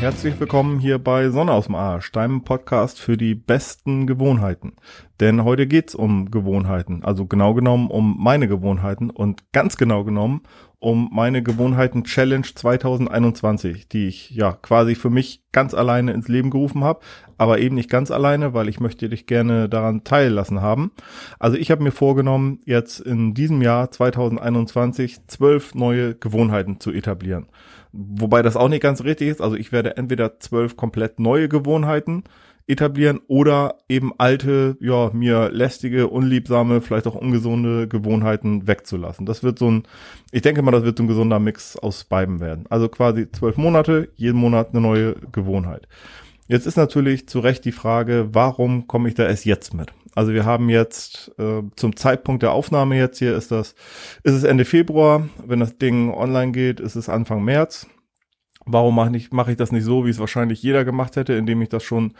Herzlich willkommen hier bei Sonne aus dem Arsch, deinem Podcast für die besten Gewohnheiten. Denn heute geht's um Gewohnheiten, also genau genommen um meine Gewohnheiten und ganz genau genommen um meine Gewohnheiten Challenge 2021, die ich ja quasi für mich ganz alleine ins Leben gerufen habe, aber eben nicht ganz alleine, weil ich möchte dich gerne daran teillassen haben. Also ich habe mir vorgenommen, jetzt in diesem Jahr 2021 zwölf neue Gewohnheiten zu etablieren. Wobei das auch nicht ganz richtig ist. Also ich werde entweder zwölf komplett neue Gewohnheiten etablieren oder eben alte, ja, mir lästige, unliebsame, vielleicht auch ungesunde Gewohnheiten wegzulassen. Das wird so ein, ich denke mal, das wird so ein gesunder Mix aus beiden werden. Also quasi zwölf Monate, jeden Monat eine neue Gewohnheit. Jetzt ist natürlich zu Recht die Frage, warum komme ich da erst jetzt mit? Also wir haben jetzt äh, zum Zeitpunkt der Aufnahme jetzt hier ist das, ist es Ende Februar. Wenn das Ding online geht, ist es Anfang März. Warum mache ich, mache ich das nicht so, wie es wahrscheinlich jeder gemacht hätte, indem ich das schon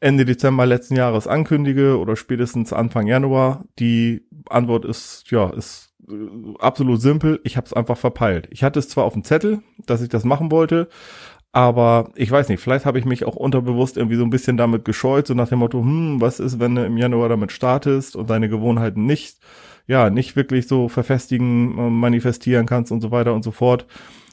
Ende Dezember letzten Jahres ankündige oder spätestens Anfang Januar? Die Antwort ist, ja, ist äh, absolut simpel. Ich habe es einfach verpeilt. Ich hatte es zwar auf dem Zettel, dass ich das machen wollte, aber ich weiß nicht, vielleicht habe ich mich auch unterbewusst irgendwie so ein bisschen damit gescheut, so nach dem Motto, hm, was ist, wenn du im Januar damit startest und deine Gewohnheiten nicht, ja, nicht wirklich so verfestigen, äh, manifestieren kannst und so weiter und so fort.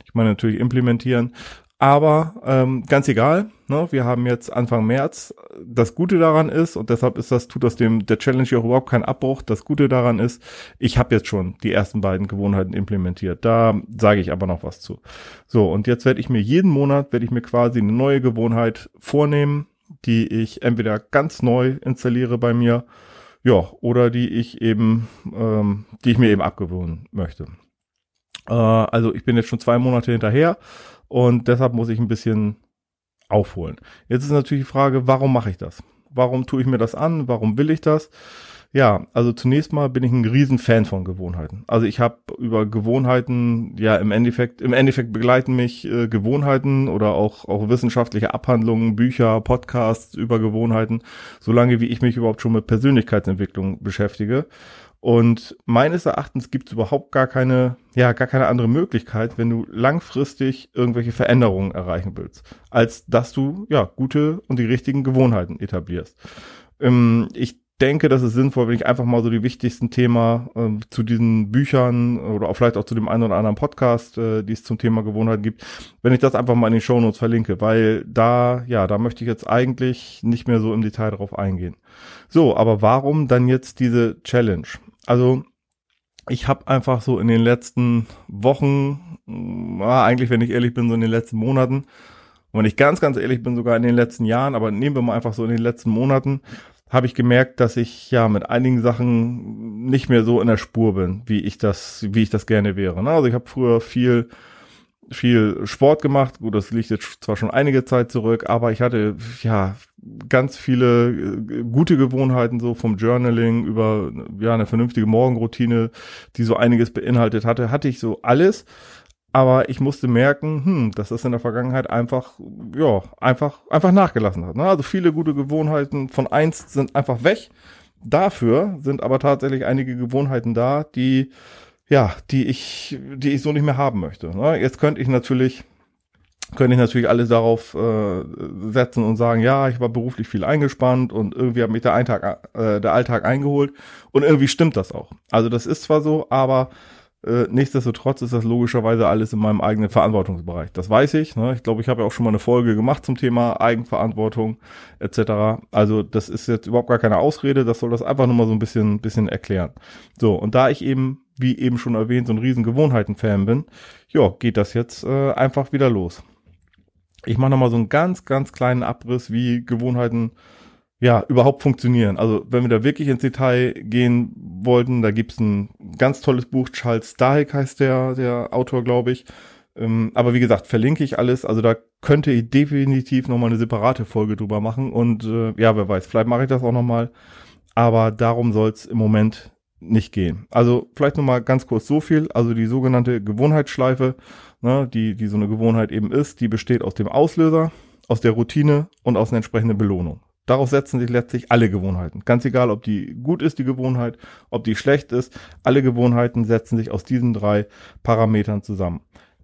Ich meine natürlich implementieren. Aber ähm, ganz egal, ne, wir haben jetzt Anfang März. Das Gute daran ist, und deshalb ist das, tut das dem der Challenge auch überhaupt keinen Abbruch. Das Gute daran ist, ich habe jetzt schon die ersten beiden Gewohnheiten implementiert. Da sage ich aber noch was zu. So, und jetzt werde ich mir jeden Monat, werde ich mir quasi eine neue Gewohnheit vornehmen, die ich entweder ganz neu installiere bei mir, ja, oder die ich eben, ähm, die ich mir eben abgewöhnen möchte. Äh, also ich bin jetzt schon zwei Monate hinterher und deshalb muss ich ein bisschen aufholen. Jetzt ist natürlich die Frage, warum mache ich das? Warum tue ich mir das an? Warum will ich das? Ja, also zunächst mal bin ich ein riesen Fan von Gewohnheiten. Also ich habe über Gewohnheiten, ja im Endeffekt, im Endeffekt begleiten mich äh, Gewohnheiten oder auch auch wissenschaftliche Abhandlungen, Bücher, Podcasts über Gewohnheiten, solange wie ich mich überhaupt schon mit Persönlichkeitsentwicklung beschäftige. Und meines Erachtens gibt es überhaupt gar keine, ja, gar keine andere Möglichkeit, wenn du langfristig irgendwelche Veränderungen erreichen willst, als dass du, ja, gute und die richtigen Gewohnheiten etablierst. Ähm, ich denke, das ist sinnvoll, wenn ich einfach mal so die wichtigsten Themen äh, zu diesen Büchern oder auch vielleicht auch zu dem einen oder anderen Podcast, äh, die es zum Thema Gewohnheiten gibt, wenn ich das einfach mal in den Shownotes verlinke, weil da, ja, da möchte ich jetzt eigentlich nicht mehr so im Detail drauf eingehen. So, aber warum dann jetzt diese Challenge? Also ich habe einfach so in den letzten Wochen, ja, eigentlich wenn ich ehrlich bin, so in den letzten Monaten, und wenn ich ganz, ganz ehrlich bin, sogar in den letzten Jahren, aber nehmen wir mal einfach so in den letzten Monaten, habe ich gemerkt, dass ich ja mit einigen Sachen nicht mehr so in der Spur bin, wie ich das, wie ich das gerne wäre. Ne? Also ich habe früher viel viel Sport gemacht. Gut, das liegt jetzt zwar schon einige Zeit zurück, aber ich hatte ja ganz viele äh, gute Gewohnheiten so vom Journaling über ja eine vernünftige Morgenroutine, die so einiges beinhaltet hatte, hatte ich so alles. Aber ich musste merken, hm, dass das in der Vergangenheit einfach, ja, einfach, einfach nachgelassen hat. Ne? Also viele gute Gewohnheiten von eins sind einfach weg. Dafür sind aber tatsächlich einige Gewohnheiten da, die ja, die ich, die ich so nicht mehr haben möchte. Ne? Jetzt könnte ich natürlich, könnte ich natürlich alles darauf äh, setzen und sagen, ja, ich war beruflich viel eingespannt und irgendwie hat mich der, Eintag, äh, der Alltag eingeholt und irgendwie stimmt das auch. Also das ist zwar so, aber äh, nichtsdestotrotz ist das logischerweise alles in meinem eigenen Verantwortungsbereich. Das weiß ich. Ne? Ich glaube, ich habe ja auch schon mal eine Folge gemacht zum Thema Eigenverantwortung etc. Also das ist jetzt überhaupt gar keine Ausrede. Das soll das einfach nur mal so ein bisschen, bisschen erklären. So und da ich eben, wie eben schon erwähnt, so ein riesen Gewohnheiten-Fan bin, ja, geht das jetzt äh, einfach wieder los. Ich mache nochmal so einen ganz, ganz kleinen Abriss, wie Gewohnheiten ja, überhaupt funktionieren. Also wenn wir da wirklich ins Detail gehen wollten, da gibt's ein ganz tolles Buch, Charles Stahek heißt der, der Autor, glaube ich. Ähm, aber wie gesagt, verlinke ich alles. Also da könnte ich definitiv nochmal eine separate Folge drüber machen. Und äh, ja, wer weiß, vielleicht mache ich das auch nochmal. Aber darum soll's im Moment nicht gehen. Also vielleicht nochmal ganz kurz so viel. Also die sogenannte Gewohnheitsschleife, ne, die, die so eine Gewohnheit eben ist, die besteht aus dem Auslöser, aus der Routine und aus einer entsprechenden Belohnung. Darauf setzen sich letztlich alle Gewohnheiten. Ganz egal, ob die gut ist, die Gewohnheit, ob die schlecht ist. Alle Gewohnheiten setzen sich aus diesen drei Parametern zusammen.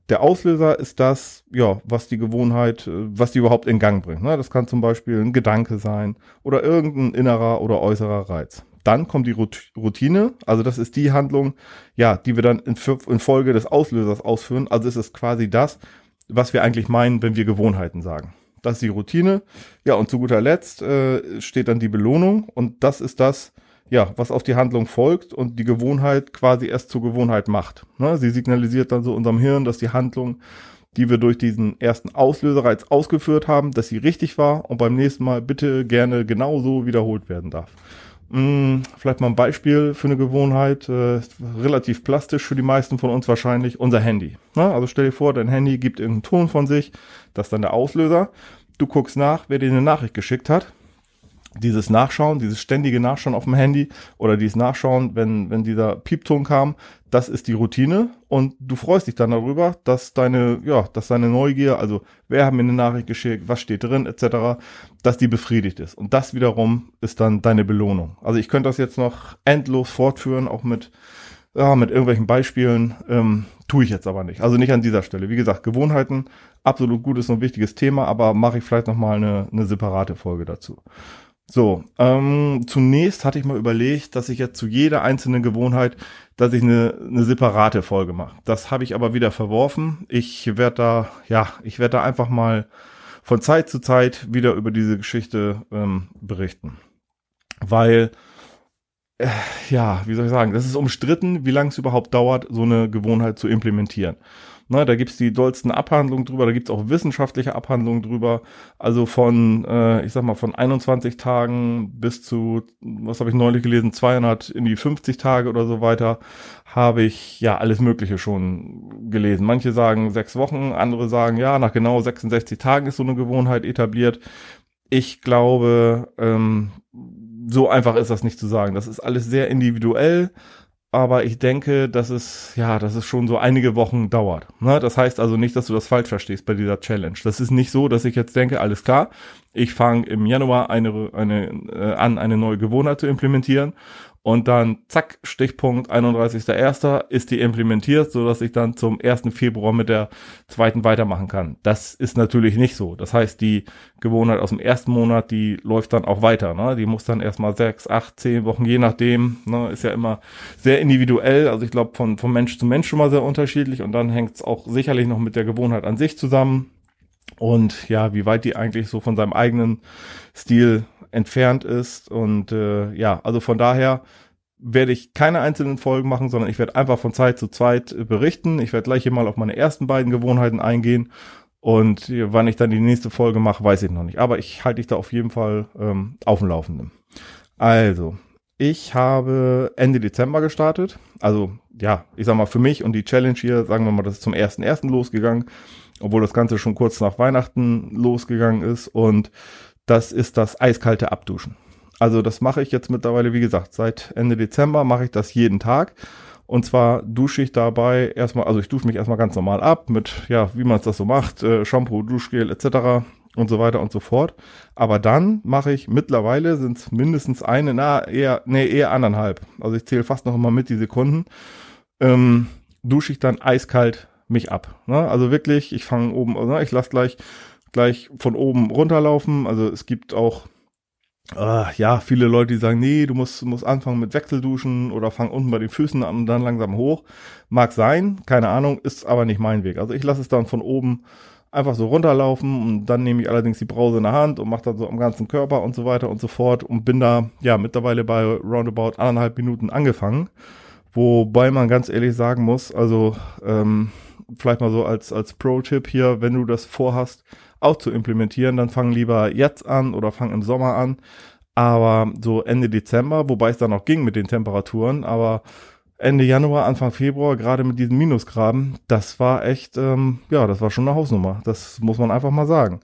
Der Auslöser ist das, ja, was die Gewohnheit, äh, was die überhaupt in Gang bringt. Ne? Das kann zum Beispiel ein Gedanke sein oder irgendein innerer oder äußerer Reiz. Dann kommt die Routine, also das ist die Handlung, ja, die wir dann in, in Folge des Auslösers ausführen. Also ist es quasi das, was wir eigentlich meinen, wenn wir Gewohnheiten sagen. Das ist die Routine. Ja, und zu guter Letzt äh, steht dann die Belohnung und das ist das, ja, was auf die Handlung folgt und die Gewohnheit quasi erst zur Gewohnheit macht. Ne? Sie signalisiert dann so unserem Hirn, dass die Handlung, die wir durch diesen ersten Auslöserreiz ausgeführt haben, dass sie richtig war und beim nächsten Mal bitte gerne genauso wiederholt werden darf. Hm, vielleicht mal ein Beispiel für eine Gewohnheit, äh, relativ plastisch für die meisten von uns wahrscheinlich, unser Handy. Ne? Also stell dir vor, dein Handy gibt irgendeinen Ton von sich, das ist dann der Auslöser. Du guckst nach, wer dir eine Nachricht geschickt hat dieses Nachschauen, dieses ständige Nachschauen auf dem Handy oder dieses Nachschauen, wenn, wenn dieser Piepton kam, das ist die Routine und du freust dich dann darüber, dass deine, ja, dass deine Neugier, also wer hat mir eine Nachricht geschickt, was steht drin, etc., dass die befriedigt ist. Und das wiederum ist dann deine Belohnung. Also ich könnte das jetzt noch endlos fortführen, auch mit, ja, mit irgendwelchen Beispielen, ähm, tue ich jetzt aber nicht. Also nicht an dieser Stelle. Wie gesagt, Gewohnheiten, absolut gutes und wichtiges Thema, aber mache ich vielleicht nochmal eine, eine separate Folge dazu. So, ähm, zunächst hatte ich mal überlegt, dass ich jetzt zu jeder einzelnen Gewohnheit, dass ich eine, eine separate Folge mache. Das habe ich aber wieder verworfen. Ich werde da, ja, ich werde da einfach mal von Zeit zu Zeit wieder über diese Geschichte ähm, berichten. Weil, äh, ja, wie soll ich sagen, das ist umstritten, wie lange es überhaupt dauert, so eine Gewohnheit zu implementieren. Ne, da gibt's die dollsten Abhandlungen drüber, da gibt's auch wissenschaftliche Abhandlungen drüber. Also von, äh, ich sag mal, von 21 Tagen bis zu, was habe ich neulich gelesen, 200 in die 50 Tage oder so weiter, habe ich ja alles Mögliche schon gelesen. Manche sagen sechs Wochen, andere sagen, ja, nach genau 66 Tagen ist so eine Gewohnheit etabliert. Ich glaube, ähm, so einfach ist das nicht zu sagen. Das ist alles sehr individuell aber ich denke, dass es, ja, dass es schon so einige Wochen dauert. Ne? Das heißt also nicht, dass du das falsch verstehst bei dieser Challenge. Das ist nicht so, dass ich jetzt denke, alles klar, ich fange im Januar eine, eine, äh, an, eine neue Gewohnheit zu implementieren und dann zack, Stichpunkt 31.01. ist die implementiert, so dass ich dann zum 1. Februar mit der zweiten weitermachen kann. Das ist natürlich nicht so. Das heißt, die Gewohnheit aus dem ersten Monat, die läuft dann auch weiter. Ne? Die muss dann erstmal sechs, acht, zehn Wochen, je nachdem. Ne? Ist ja immer sehr individuell. Also ich glaube, von, von Mensch zu Mensch schon mal sehr unterschiedlich. Und dann hängt es auch sicherlich noch mit der Gewohnheit an sich zusammen. Und ja, wie weit die eigentlich so von seinem eigenen Stil entfernt ist. Und äh, ja, also von daher werde ich keine einzelnen Folgen machen, sondern ich werde einfach von Zeit zu Zeit äh, berichten. Ich werde gleich hier mal auf meine ersten beiden Gewohnheiten eingehen. Und wann ich dann die nächste Folge mache, weiß ich noch nicht. Aber ich halte dich da auf jeden Fall ähm, auf dem Laufenden. Also, ich habe Ende Dezember gestartet. Also, ja, ich sag mal, für mich und die Challenge hier, sagen wir mal, das ist zum ersten ersten losgegangen, obwohl das Ganze schon kurz nach Weihnachten losgegangen ist. Und das ist das eiskalte Abduschen. Also das mache ich jetzt mittlerweile, wie gesagt, seit Ende Dezember mache ich das jeden Tag. Und zwar dusche ich dabei erstmal, also ich dusche mich erstmal ganz normal ab mit, ja, wie man es das so macht, äh, Shampoo, Duschgel etc. und so weiter und so fort. Aber dann mache ich mittlerweile sind es mindestens eine, na eher, nee, eher anderthalb. Also ich zähle fast noch immer mit die Sekunden. Ähm, dusche ich dann eiskalt mich ab. Ne? Also wirklich, ich fange oben, ne? ich lasse gleich gleich von oben runterlaufen. Also es gibt auch äh, ja viele Leute, die sagen, nee, du musst, musst anfangen mit Wechselduschen oder fang unten bei den Füßen an und dann langsam hoch. Mag sein, keine Ahnung, ist aber nicht mein Weg. Also ich lasse es dann von oben einfach so runterlaufen und dann nehme ich allerdings die Brause in der Hand und mache dann so am ganzen Körper und so weiter und so fort und bin da ja mittlerweile bei roundabout anderthalb Minuten angefangen. Wobei man ganz ehrlich sagen muss, also ähm, vielleicht mal so als, als Pro-Tipp hier, wenn du das vorhast, auch zu implementieren, dann fang lieber jetzt an oder fang im Sommer an. Aber so Ende Dezember, wobei es dann auch ging mit den Temperaturen, aber Ende Januar, Anfang Februar, gerade mit diesen Minusgraden, das war echt, ähm, ja, das war schon eine Hausnummer. Das muss man einfach mal sagen.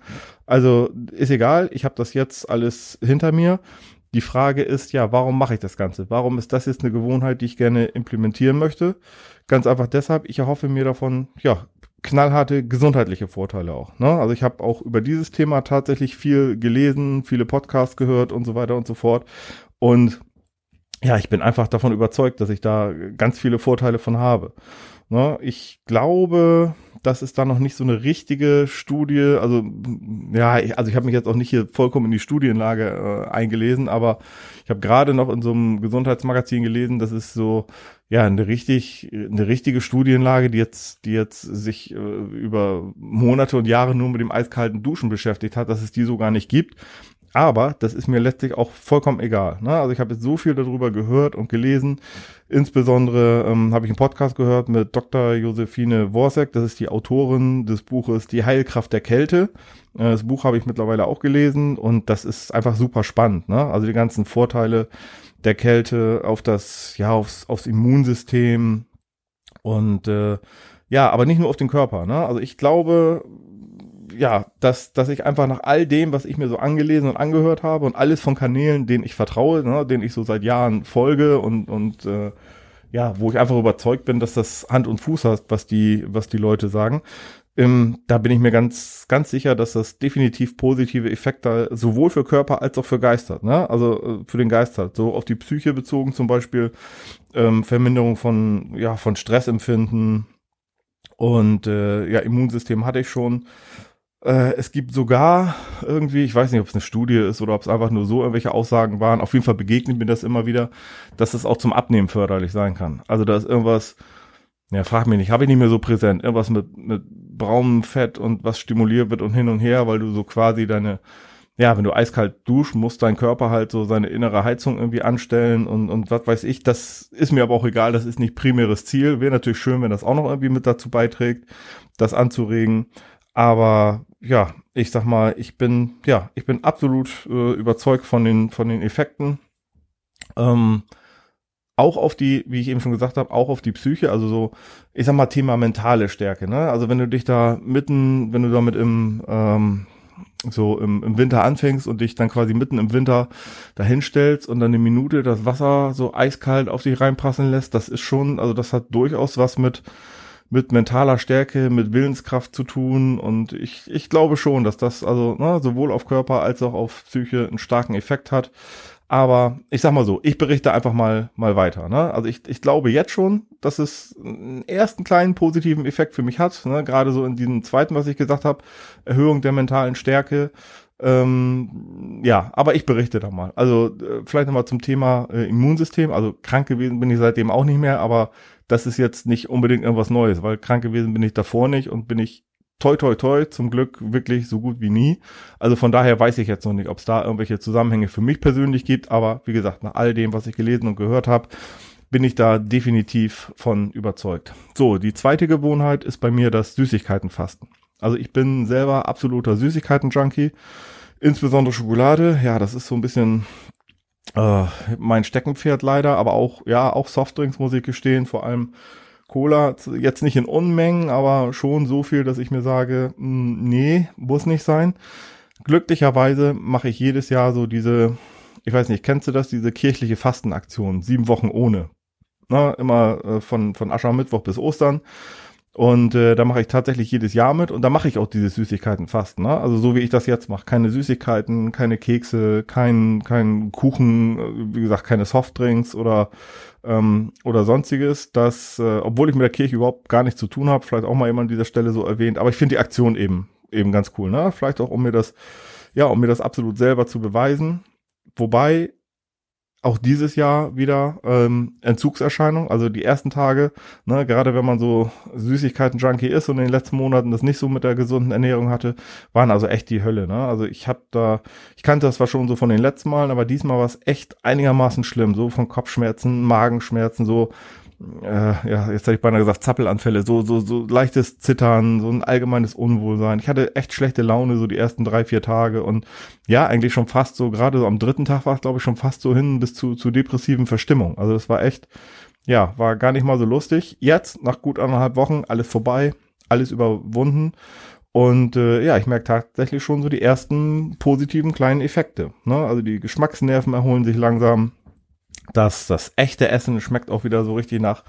Also ist egal, ich habe das jetzt alles hinter mir. Die Frage ist ja, warum mache ich das Ganze? Warum ist das jetzt eine Gewohnheit, die ich gerne implementieren möchte? Ganz einfach deshalb, ich erhoffe mir davon, ja, knallharte gesundheitliche Vorteile auch. Ne? Also ich habe auch über dieses Thema tatsächlich viel gelesen, viele Podcasts gehört und so weiter und so fort. Und ja, ich bin einfach davon überzeugt, dass ich da ganz viele Vorteile von habe. Ne? Ich glaube, dass es da noch nicht so eine richtige Studie, also ja, ich, also ich habe mich jetzt auch nicht hier vollkommen in die Studienlage äh, eingelesen, aber ich habe gerade noch in so einem Gesundheitsmagazin gelesen, dass es so ja eine richtig eine richtige Studienlage, die jetzt die jetzt sich äh, über Monate und Jahre nur mit dem eiskalten Duschen beschäftigt hat, dass es die so gar nicht gibt. Aber das ist mir letztlich auch vollkommen egal. Ne? Also ich habe jetzt so viel darüber gehört und gelesen. Insbesondere ähm, habe ich einen Podcast gehört mit Dr. Josephine Worsek. Das ist die Autorin des Buches Die Heilkraft der Kälte. Äh, das Buch habe ich mittlerweile auch gelesen und das ist einfach super spannend. Ne? Also die ganzen Vorteile der Kälte auf das, ja, aufs, aufs Immunsystem und äh, ja, aber nicht nur auf den Körper. Ne? Also ich glaube, ja, dass, dass ich einfach nach all dem, was ich mir so angelesen und angehört habe und alles von Kanälen, denen ich vertraue, ne, denen ich so seit Jahren folge und, und äh, ja, wo ich einfach überzeugt bin, dass das Hand und Fuß hat, was die, was die Leute sagen. Ähm, da bin ich mir ganz, ganz sicher, dass das definitiv positive Effekte sowohl für Körper als auch für Geist hat. Ne? Also äh, für den Geist hat. So auf die Psyche bezogen zum Beispiel ähm, Verminderung von, ja, von Stressempfinden und äh, ja, Immunsystem hatte ich schon. Äh, es gibt sogar irgendwie, ich weiß nicht, ob es eine Studie ist oder ob es einfach nur so irgendwelche Aussagen waren. Auf jeden Fall begegnet mir das immer wieder, dass es auch zum Abnehmen förderlich sein kann. Also da ist irgendwas, ja, frag mich nicht, habe ich nicht mehr so präsent. Irgendwas mit, mit braunem Fett und was stimuliert wird und hin und her, weil du so quasi deine, ja, wenn du eiskalt duschst, muss dein Körper halt so seine innere Heizung irgendwie anstellen und, und was weiß ich. Das ist mir aber auch egal, das ist nicht primäres Ziel. Wäre natürlich schön, wenn das auch noch irgendwie mit dazu beiträgt, das anzuregen. Aber ja, ich sag mal, ich bin, ja, ich bin absolut äh, überzeugt von den, von den Effekten. Ähm, auch auf die, wie ich eben schon gesagt habe, auch auf die Psyche, also so, ich sag mal, Thema mentale Stärke, ne? Also wenn du dich da mitten, wenn du damit im, ähm, so im, im Winter anfängst und dich dann quasi mitten im Winter dahinstellst und dann eine Minute das Wasser so eiskalt auf dich reinprassen lässt, das ist schon, also das hat durchaus was mit, mit mentaler Stärke, mit Willenskraft zu tun. Und ich, ich glaube schon, dass das also ne, sowohl auf Körper als auch auf Psyche einen starken Effekt hat. Aber ich sag mal so, ich berichte einfach mal mal weiter. Ne? Also ich, ich glaube jetzt schon, dass es einen ersten kleinen positiven Effekt für mich hat. Ne? Gerade so in diesem zweiten, was ich gesagt habe, Erhöhung der mentalen Stärke. Ähm, ja, aber ich berichte da mal. Also äh, vielleicht nochmal zum Thema äh, Immunsystem. Also krank gewesen bin ich seitdem auch nicht mehr, aber das ist jetzt nicht unbedingt irgendwas Neues, weil krank gewesen bin ich davor nicht und bin ich toi toi toi zum Glück wirklich so gut wie nie. Also von daher weiß ich jetzt noch nicht, ob es da irgendwelche Zusammenhänge für mich persönlich gibt, aber wie gesagt, nach all dem, was ich gelesen und gehört habe, bin ich da definitiv von überzeugt. So, die zweite Gewohnheit ist bei mir das Süßigkeitenfasten. Also ich bin selber absoluter Süßigkeiten-Junkie, insbesondere Schokolade. Ja, das ist so ein bisschen äh, mein Steckenpferd leider, aber auch, ja, auch Softdrinks muss ich gestehen, vor allem Cola, jetzt nicht in Unmengen, aber schon so viel, dass ich mir sage, mh, hm, nee, muss nicht sein. Glücklicherweise mache ich jedes Jahr so diese, ich weiß nicht, kennst du das, diese kirchliche Fastenaktion, sieben Wochen ohne. Na, immer äh, von, von Aschermittwoch bis Ostern. Und äh, da mache ich tatsächlich jedes Jahr mit und da mache ich auch diese Süßigkeiten fast. Ne? Also so wie ich das jetzt mache. Keine Süßigkeiten, keine Kekse, kein, kein Kuchen, äh, wie gesagt, keine Softdrinks oder, ähm, oder sonstiges. Das, äh, obwohl ich mit der Kirche überhaupt gar nichts zu tun habe, vielleicht auch mal jemand an dieser Stelle so erwähnt. Aber ich finde die Aktion eben, eben ganz cool. Ne? Vielleicht auch, um mir das, ja, um mir das absolut selber zu beweisen. Wobei auch dieses Jahr wieder ähm, Entzugserscheinung, also die ersten Tage, ne, gerade wenn man so Süßigkeiten-Junkie ist und in den letzten Monaten das nicht so mit der gesunden Ernährung hatte, waren also echt die Hölle. Ne? Also ich habe da, ich kannte das zwar schon so von den letzten Malen, aber diesmal war es echt einigermaßen schlimm, so von Kopfschmerzen, Magenschmerzen, so äh, ja, jetzt hätte ich beinahe gesagt, Zappelanfälle, so, so, so leichtes Zittern, so ein allgemeines Unwohlsein. Ich hatte echt schlechte Laune, so die ersten drei, vier Tage und ja, eigentlich schon fast so, gerade so am dritten Tag war es, glaube ich, schon fast so hin bis zu, zu depressiven Verstimmung. Also das war echt, ja, war gar nicht mal so lustig. Jetzt, nach gut anderthalb Wochen, alles vorbei, alles überwunden. Und äh, ja, ich merke tatsächlich schon so die ersten positiven kleinen Effekte. Ne? Also die Geschmacksnerven erholen sich langsam, Das, das echte Essen schmeckt auch wieder so richtig nach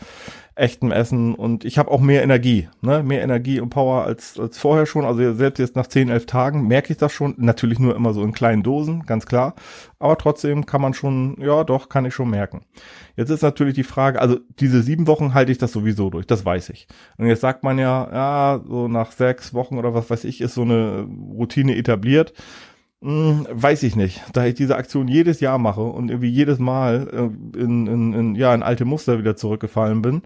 echtem Essen und ich habe auch mehr Energie, ne? mehr Energie und Power als, als vorher schon. Also selbst jetzt nach 10, 11 Tagen merke ich das schon. Natürlich nur immer so in kleinen Dosen, ganz klar. Aber trotzdem kann man schon, ja doch, kann ich schon merken. Jetzt ist natürlich die Frage, also diese sieben Wochen halte ich das sowieso durch, das weiß ich. Und jetzt sagt man ja, ja, so nach sechs Wochen oder was weiß ich, ist so eine Routine etabliert. Hm, weiß ich nicht. Da ich diese Aktion jedes Jahr mache und irgendwie jedes Mal äh, in, in, in, ja, in alte Muster wieder zurückgefallen bin,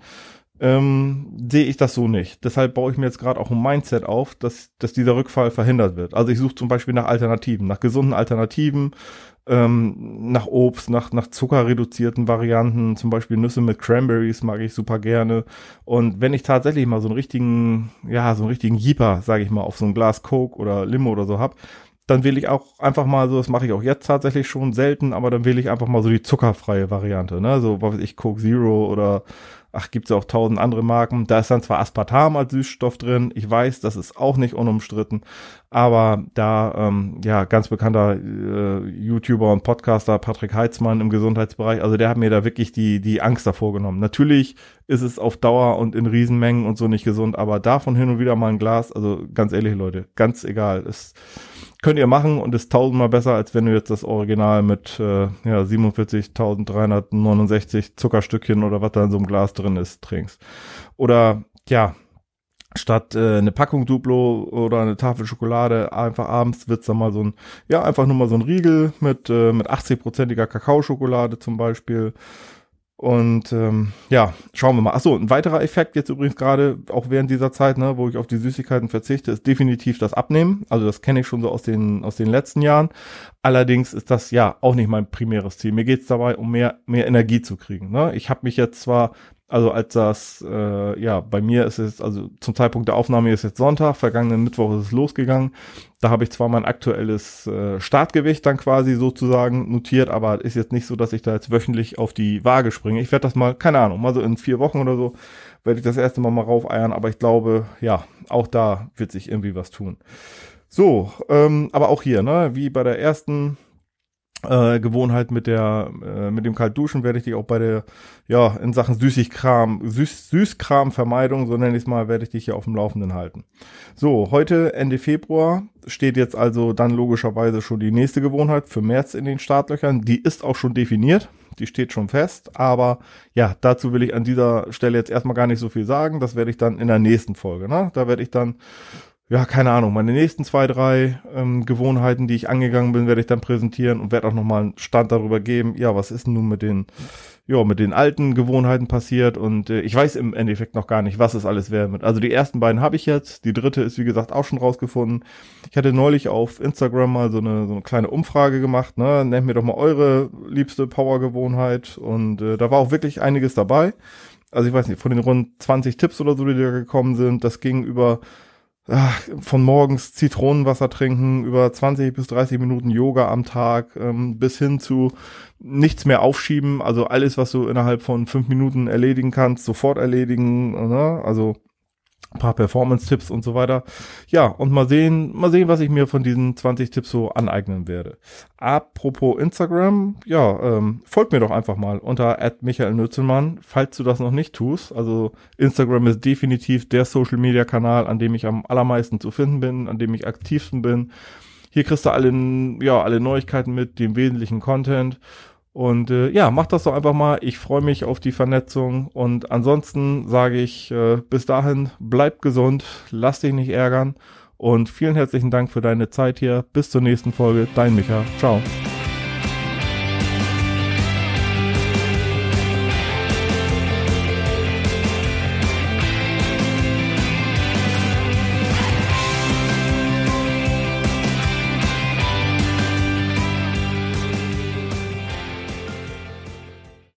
ähm, sehe ich das so nicht. Deshalb baue ich mir jetzt gerade auch ein Mindset auf, dass, dass dieser Rückfall verhindert wird. Also ich suche zum Beispiel nach Alternativen, nach gesunden Alternativen, ähm, nach Obst, nach, nach zuckerreduzierten Varianten, zum Beispiel Nüsse mit Cranberries mag ich super gerne. Und wenn ich tatsächlich mal so einen richtigen, ja, so einen richtigen Jeeper, sage ich mal, auf so ein Glas Coke oder Limo oder so hab, dann wähle ich auch einfach mal so, das mache ich auch jetzt tatsächlich schon selten, aber dann wähle ich einfach mal so die zuckerfreie Variante, ne? So, was weiß ich, Coke Zero oder ach, gibt's ja auch tausend andere Marken. Da ist dann zwar Aspartam als Süßstoff drin, ich weiß, das ist auch nicht unumstritten, aber da, ähm, ja, ganz bekannter äh, YouTuber und Podcaster Patrick Heitzmann im Gesundheitsbereich, also der hat mir da wirklich die, die Angst davor genommen. Natürlich ist es auf Dauer und in Riesenmengen und so nicht gesund, aber davon hin und wieder mal ein Glas, also ganz ehrlich, Leute, ganz egal, ist könnt ihr machen und ist tausendmal besser, als wenn du jetzt das Original mit äh, ja, 47.369 Zuckerstückchen oder was da in so einem Glas drin ist, trinkst. Oder ja, statt äh, eine Packung Duplo oder eine Tafel Schokolade einfach abends wird's dann mal so ein ja einfach nur mal so ein Riegel mit äh, mit 80-prozentiger Kakaoschokolade zum Beispiel und ähm, ja, schauen wir mal. Achso, ein weiterer Effekt jetzt übrigens gerade, auch während dieser Zeit, ne, wo ich auf die Süßigkeiten verzichte, ist definitiv das Abnehmen. Also das kenne ich schon so aus den, aus den letzten Jahren. Allerdings ist das ja auch nicht mein primäres Ziel. Mir geht's dabei, um mehr, mehr Energie zu kriegen. Ne? Ich habe mich jetzt zwar also als das, äh, ja, bei mir ist es, also zum Zeitpunkt der Aufnahme ist jetzt Sonntag, vergangenen Mittwoch ist es losgegangen. Da habe ich zwar mein aktuelles äh, Startgewicht dann quasi sozusagen notiert, aber ist jetzt nicht so, dass ich da jetzt wöchentlich auf die Waage springe. Ich werde das mal, keine Ahnung, mal so in vier Wochen oder so, werde ich das erste Mal mal raufeiern, aber ich glaube, ja, auch da wird sich irgendwie was tun. So, ähm, aber auch hier, ne, wie bei der ersten äh, Gewohnheit mit der äh, mit dem Kaltduschen werde ich dich auch bei der ja in Sachen Süßigkram Süß, Süßkramvermeidung so nenne ich es mal werde ich dich hier auf dem Laufenden halten. So heute Ende Februar steht jetzt also dann logischerweise schon die nächste Gewohnheit für März in den Startlöchern. Die ist auch schon definiert, die steht schon fest. Aber ja dazu will ich an dieser Stelle jetzt erstmal gar nicht so viel sagen. Das werde ich dann in der nächsten Folge. Ne? Da werde ich dann ja, keine Ahnung, meine nächsten zwei, drei ähm, Gewohnheiten, die ich angegangen bin, werde ich dann präsentieren und werde auch nochmal einen Stand darüber geben, ja, was ist denn nun mit den, ja, mit den alten Gewohnheiten passiert und äh, ich weiß im Endeffekt noch gar nicht, was es alles werden wird. Also die ersten beiden habe ich jetzt, die dritte ist wie gesagt auch schon rausgefunden. Ich hatte neulich auf Instagram mal so eine, so eine kleine Umfrage gemacht, ne, nennt mir doch mal eure liebste Power-Gewohnheit und äh, da war auch wirklich einiges dabei. Also ich weiß nicht, von den rund 20 Tipps oder so, die da gekommen sind, das ging über von morgens Zitronenwasser trinken, über 20 bis 30 Minuten Yoga am Tag, ähm, bis hin zu nichts mehr aufschieben, also alles, was du innerhalb von fünf Minuten erledigen kannst, sofort erledigen, ne? also ein paar Performance-Tipps und so weiter. Ja, und mal sehen, mal sehen, was ich mir von diesen 20 Tipps so aneignen werde. Apropos Instagram, ja, ähm, folgt mir doch einfach mal unter Michael Nützelmann, falls du das noch nicht tust. Also Instagram ist definitiv der Social-Media-Kanal, an dem ich am allermeisten zu finden bin, an dem ich aktivsten bin. Hier kriegst du alle, ja, alle Neuigkeiten mit, dem wesentlichen Content und äh, ja, mach das doch einfach mal. Ich freue mich auf die Vernetzung. Und ansonsten sage ich äh, bis dahin, bleib gesund, lass dich nicht ärgern. Und vielen herzlichen Dank für deine Zeit hier. Bis zur nächsten Folge. Dein Micha. Ciao.